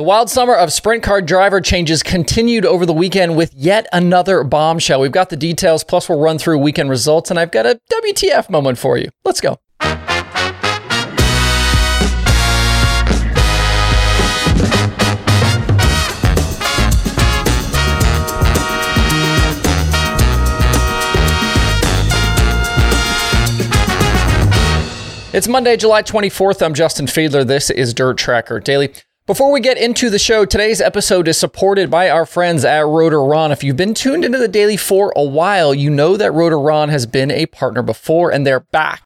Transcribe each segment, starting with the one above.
The wild summer of sprint car driver changes continued over the weekend with yet another bombshell. We've got the details, plus we'll run through weekend results, and I've got a WTF moment for you. Let's go. It's Monday, July 24th. I'm Justin Fiedler. This is Dirt Tracker Daily. Before we get into the show, today's episode is supported by our friends at Rotor Ron. If you've been tuned into the daily for a while, you know that Rotor Ron has been a partner before and they're back.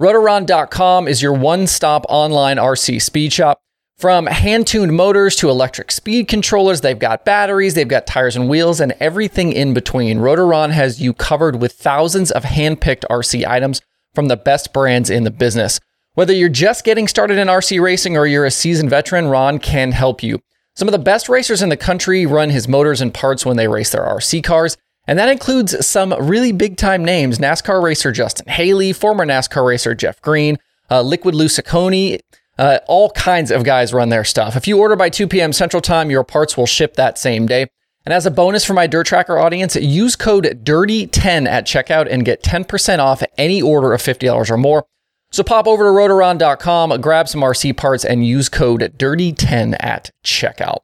Rotoron.com is your one stop online RC speed shop. From hand tuned motors to electric speed controllers, they've got batteries, they've got tires and wheels, and everything in between. Rotoron has you covered with thousands of hand picked RC items from the best brands in the business. Whether you're just getting started in RC racing or you're a seasoned veteran, Ron can help you. Some of the best racers in the country run his motors and parts when they race their RC cars, and that includes some really big time names NASCAR racer Justin Haley, former NASCAR racer Jeff Green, uh, Liquid Lusconi. Uh, all kinds of guys run their stuff. If you order by 2 p.m. Central Time, your parts will ship that same day. And as a bonus for my Dirt Tracker audience, use code DIRTY10 at checkout and get 10% off any order of $50 or more. So pop over to rotoron.com, grab some RC parts, and use code DIRTY10 at checkout.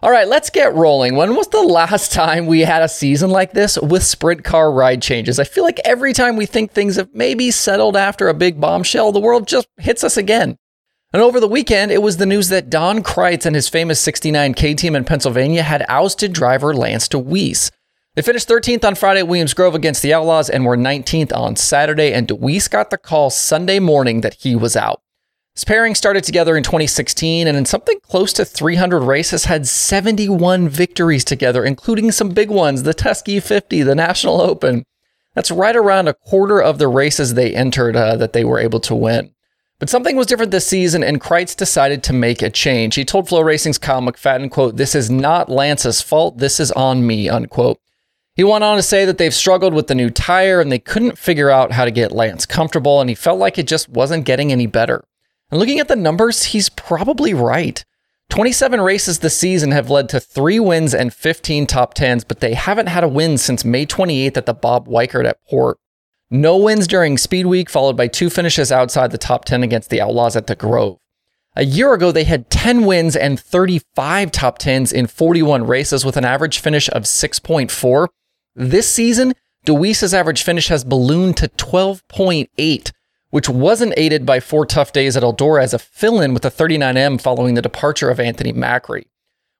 All right, let's get rolling. When was the last time we had a season like this with sprint car ride changes? I feel like every time we think things have maybe settled after a big bombshell, the world just hits us again. And over the weekend, it was the news that Don Kreitz and his famous 69K team in Pennsylvania had ousted driver Lance Dewease. They finished 13th on Friday at Williams Grove against the Outlaws and were 19th on Saturday, and Dewease got the call Sunday morning that he was out. This pairing started together in 2016 and in something close to 300 races had 71 victories together, including some big ones, the Tusky 50, the National Open. That's right around a quarter of the races they entered uh, that they were able to win. But something was different this season, and Kreitz decided to make a change. He told FloRacing's Kyle McFadden, quote, This is not Lance's fault. This is on me, unquote. He went on to say that they've struggled with the new tire and they couldn't figure out how to get Lance comfortable, and he felt like it just wasn't getting any better. And looking at the numbers, he's probably right. 27 races this season have led to three wins and 15 top 10s, but they haven't had a win since May 28th at the Bob Weikert at Port. No wins during Speed Week, followed by two finishes outside the top 10 against the Outlaws at the Grove. A year ago, they had 10 wins and 35 top 10s in 41 races with an average finish of 6.4. This season, Dewease's average finish has ballooned to 12.8, which wasn't aided by four tough days at Eldora as a fill in with a 39M following the departure of Anthony Macri.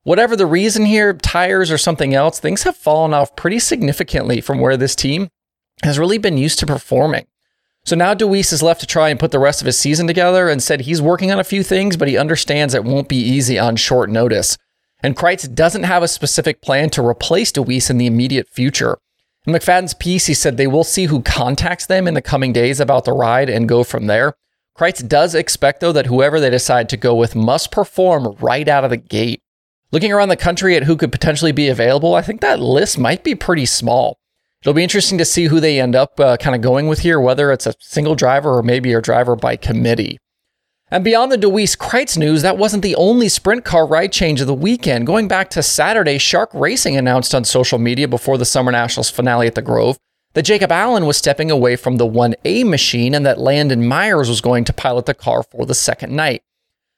Whatever the reason here, tires or something else, things have fallen off pretty significantly from where this team has really been used to performing. So now DeWeese is left to try and put the rest of his season together and said he's working on a few things, but he understands it won't be easy on short notice. And Kreitz doesn't have a specific plan to replace Dewease in the immediate future. In McFadden's piece, he said they will see who contacts them in the coming days about the ride and go from there. Kreitz does expect, though, that whoever they decide to go with must perform right out of the gate. Looking around the country at who could potentially be available, I think that list might be pretty small. It'll be interesting to see who they end up uh, kind of going with here, whether it's a single driver or maybe a driver by committee. And beyond the Dewease Kreitz news, that wasn't the only sprint car ride change of the weekend. Going back to Saturday, Shark Racing announced on social media before the Summer Nationals finale at the Grove that Jacob Allen was stepping away from the 1A machine and that Landon Myers was going to pilot the car for the second night.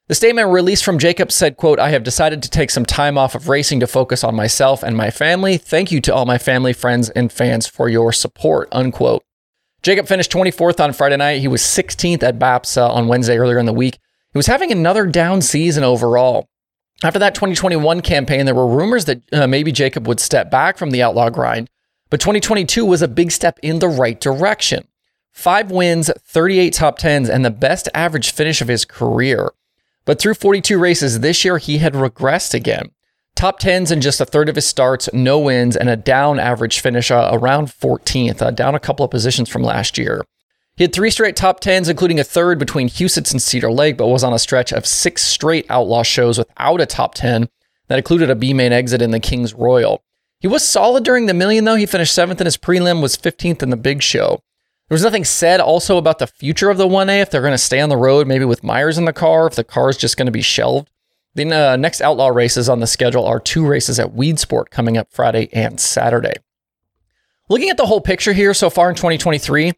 The statement released from Jacob said, quote, I have decided to take some time off of racing to focus on myself and my family. Thank you to all my family, friends, and fans for your support, unquote. Jacob finished 24th on Friday night. He was 16th at BAPS uh, on Wednesday earlier in the week. He was having another down season overall. After that 2021 campaign, there were rumors that uh, maybe Jacob would step back from the outlaw grind, but 2022 was a big step in the right direction. Five wins, 38 top 10s, and the best average finish of his career. But through 42 races this year, he had regressed again. Top 10s in just a third of his starts, no wins, and a down average finish uh, around 14th, uh, down a couple of positions from last year. He had three straight top 10s, including a third between Huset's and Cedar Lake, but was on a stretch of six straight outlaw shows without a top 10 that included a B main exit in the King's Royal. He was solid during the million, though. He finished seventh in his prelim, was 15th in the big show. There was nothing said also about the future of the 1A, if they're going to stay on the road, maybe with Myers in the car, if the car is just going to be shelved. The uh, next outlaw races on the schedule are two races at Weedsport coming up Friday and Saturday. Looking at the whole picture here so far in 2023,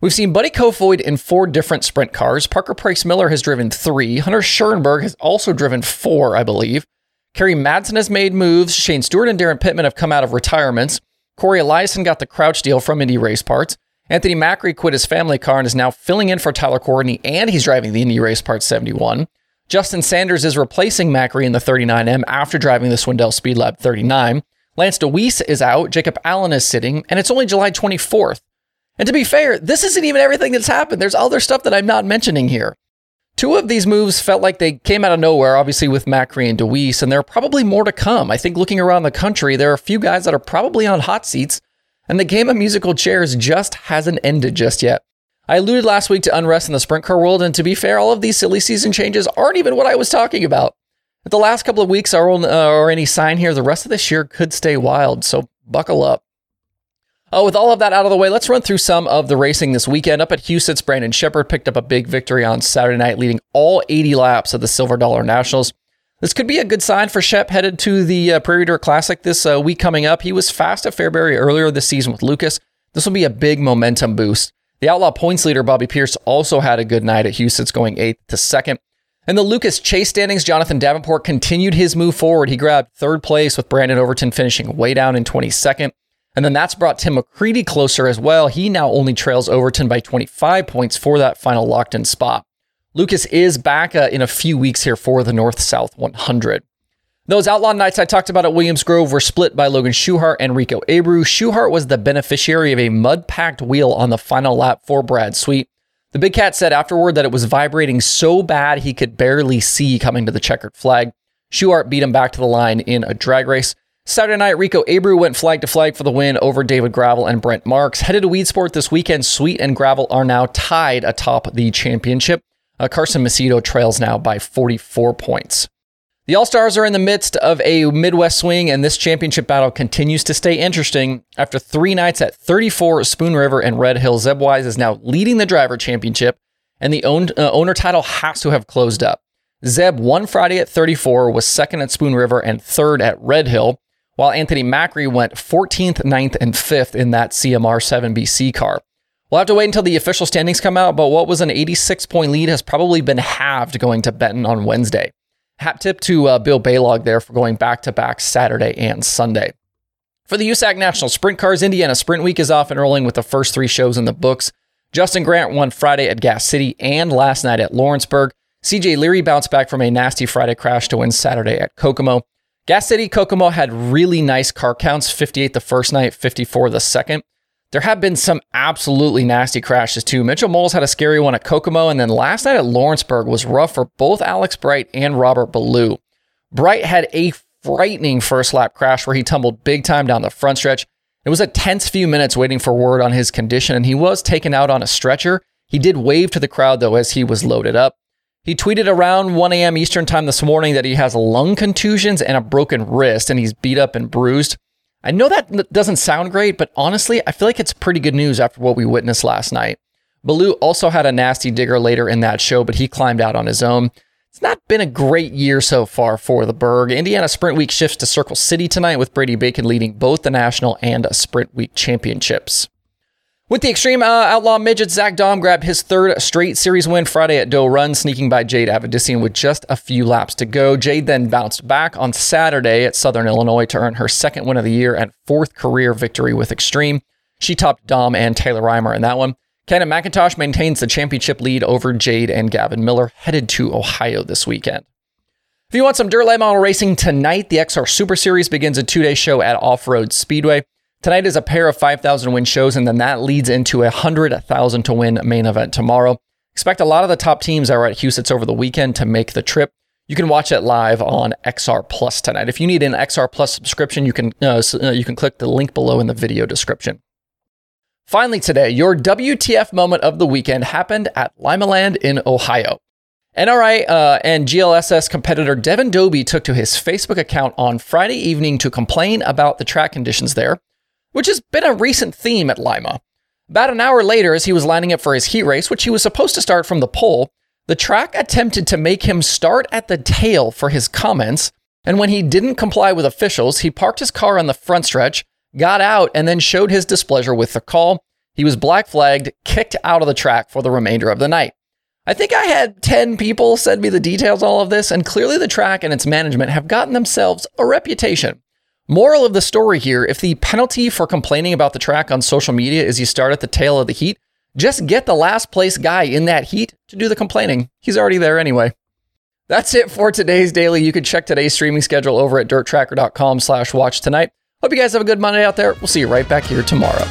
we've seen Buddy Kofoid in four different sprint cars. Parker Price Miller has driven three. Hunter Schuerenberg has also driven four, I believe. Kerry Madsen has made moves. Shane Stewart and Daryn Pittman have come out of retirements. Corey Eliason got the crouch deal from Indy Race Parts. Anthony Macri quit his family car and is now filling in for Tyler Courtney, and he's driving the Indy Race Parts 71. Justin Sanders is replacing Macri in the 39M after driving the Swindell Speed Lab 39. Lance Dewease is out, Jacob Allen is sitting, and it's only July 24th. And to be fair, this isn't even everything that's happened. There's other stuff that I'm not mentioning here. Two of these moves felt like they came out of nowhere, obviously with Macri and Dewease, and there are probably more to come. I think looking around the country, there are a few guys that are probably on hot seats, and the game of musical chairs just hasn't ended just yet. I alluded last week to unrest in the sprint car world, and to be fair, all of these silly season changes aren't even what I was talking about. If the last couple of weeks are, uh, or any sign here, the rest of this year could stay wild, so buckle up. Oh, with all of that out of the way, let's run through some of the racing this weekend. Up at Huset's, Brandon Sheppard picked up a big victory on Saturday night, leading all 80 laps of the Silver Dollar Nationals. This could be a good sign for Shep headed to the uh, Prairie Dirt Classic this uh, week coming up. He was fast at Fairbury earlier this season with Lucas. This will be a big momentum boost. The Outlaw points leader, Bobby Pierce, also had a good night at Huset's, going eighth to second. In the Lucas Chase standings, Jonathan Davenport continued his move forward. He grabbed third place with Brandon Overton finishing way down in 22nd. And then that's brought Tim McCreadie closer as well. He now only trails Overton by 25 points for that final locked in spot. Lucas is back uh, in a few weeks here for the North South 100. Those outlaw nights I talked about at Williams Grove were split by Logan Schuchart and Rico Abreu. Schuchart was the beneficiary of a mud packed wheel on the final lap for Brad Sweet. The Big Cat said afterward that it was vibrating so bad he could barely see coming to the checkered flag. Schuchart beat him back to the line in a drag race. Saturday night, Rico Abreu went flag to flag for the win over David Gravel and Brent Marks. Headed to Weedsport this weekend, Sweet and Gravel are now tied atop the championship. Uh, Carson Macedo trails now by 44 points. The All Stars are in the midst of a Midwest swing, and this championship battle continues to stay interesting. After three nights at 34 Spoon River and Red Hill, Zeb Wise is now leading the driver championship, and the owned, uh, owner title has to have closed up. Zeb won Friday at 34, was second at Spoon River, and third at Red Hill while Anthony Macri went 14th, 9th, and 5th in that CMR 7BC car. We'll have to wait until the official standings come out, but what was an 86 point lead has probably been halved going to Benton on Wednesday. Hat tip to uh, Bill Balog there for going back to back Saturday and Sunday. For the USAC National Sprint Cars, Indiana Sprint Week is off and rolling with the first three shows in the books. Justin Grant won Friday at Gas City and last night at Lawrenceburg. CJ Leary bounced back from a nasty Friday crash to win Saturday at Kokomo. Gas City Kokomo had really nice car counts 58 the first night, 54 the second. There have been some absolutely nasty crashes too. Mitchel Moles had a scary one at Kokomo, and then last night at Lawrenceburg was rough for both Alex Bright and Robert Ballou. Bright had a frightening first lap crash where he tumbled big time down the front stretch. It was a tense few minutes waiting for word on his condition, and he was taken out on a stretcher. He did wave to the crowd though as he was loaded up. He tweeted around 1 a.m. Eastern time this morning that he has lung contusions and a broken wrist and he's beat up and bruised. I know that doesn't sound great, but honestly, I feel like it's pretty good news after what we witnessed last night. Ballou also had a nasty digger later in that show, but he climbed out on his own. It's not been a great year so far for the Berg. Indiana Sprint Week shifts to Circle City tonight with Brady Bacon leading both the National and Sprint Week championships. With the Extreme uh, Outlaw Midget, Zach Daum grabbed his third straight series win Friday at Doe Run, sneaking by Jade Avedisian with just a few laps to go. Jade then bounced back on Saturday at Southern Illinois to earn her second win of the year and fourth career victory with Extreme. She topped Daum and Taylor Reimer in that one. Cannon McIntosh maintains the championship lead over Jade and Gavin Miller, headed to Ohio this weekend. If you want some dirt late model racing tonight, the XR Super Series begins a two day show at Off Road Speedway. Tonight is a pair of 5,000 win shows, and then that leads into a 100,000 to win main event tomorrow. Expect a lot of the top teams that are at Huset's over the weekend to make the trip. You can watch it live on XR Plus tonight. If you need an XR Plus subscription, you can uh, uh, you can click the link below in the video description. Finally, today, your WTF moment of the weekend happened at Limaland in Ohio. NRI uh, and GLSS competitor Devin Doby took to his Facebook account on Friday evening to complain about the track conditions there which has been a recent theme at Lima. About an hour later, as he was lining up for his heat race, which he was supposed to start from the pole, The track attempted to make him start at the tail for his comments, and when he didn't comply with officials, he parked his car on the front stretch, got out, and then showed his displeasure with the call. He was black flagged, kicked out of the track for the remainder of the night. I think I had 10 people send me the details all of this, and clearly the track and its management have gotten themselves a reputation. Moral of the story here if the penalty for complaining about the track on social media is you start at the tail of the heat, just get the last place guy in that heat to do the complaining. He's already there anyway. That's it for today's daily. You can check today's streaming schedule over at dirttracker.com slash watch tonight. Hope you guys have a good Monday out there. We'll see you right back here tomorrow.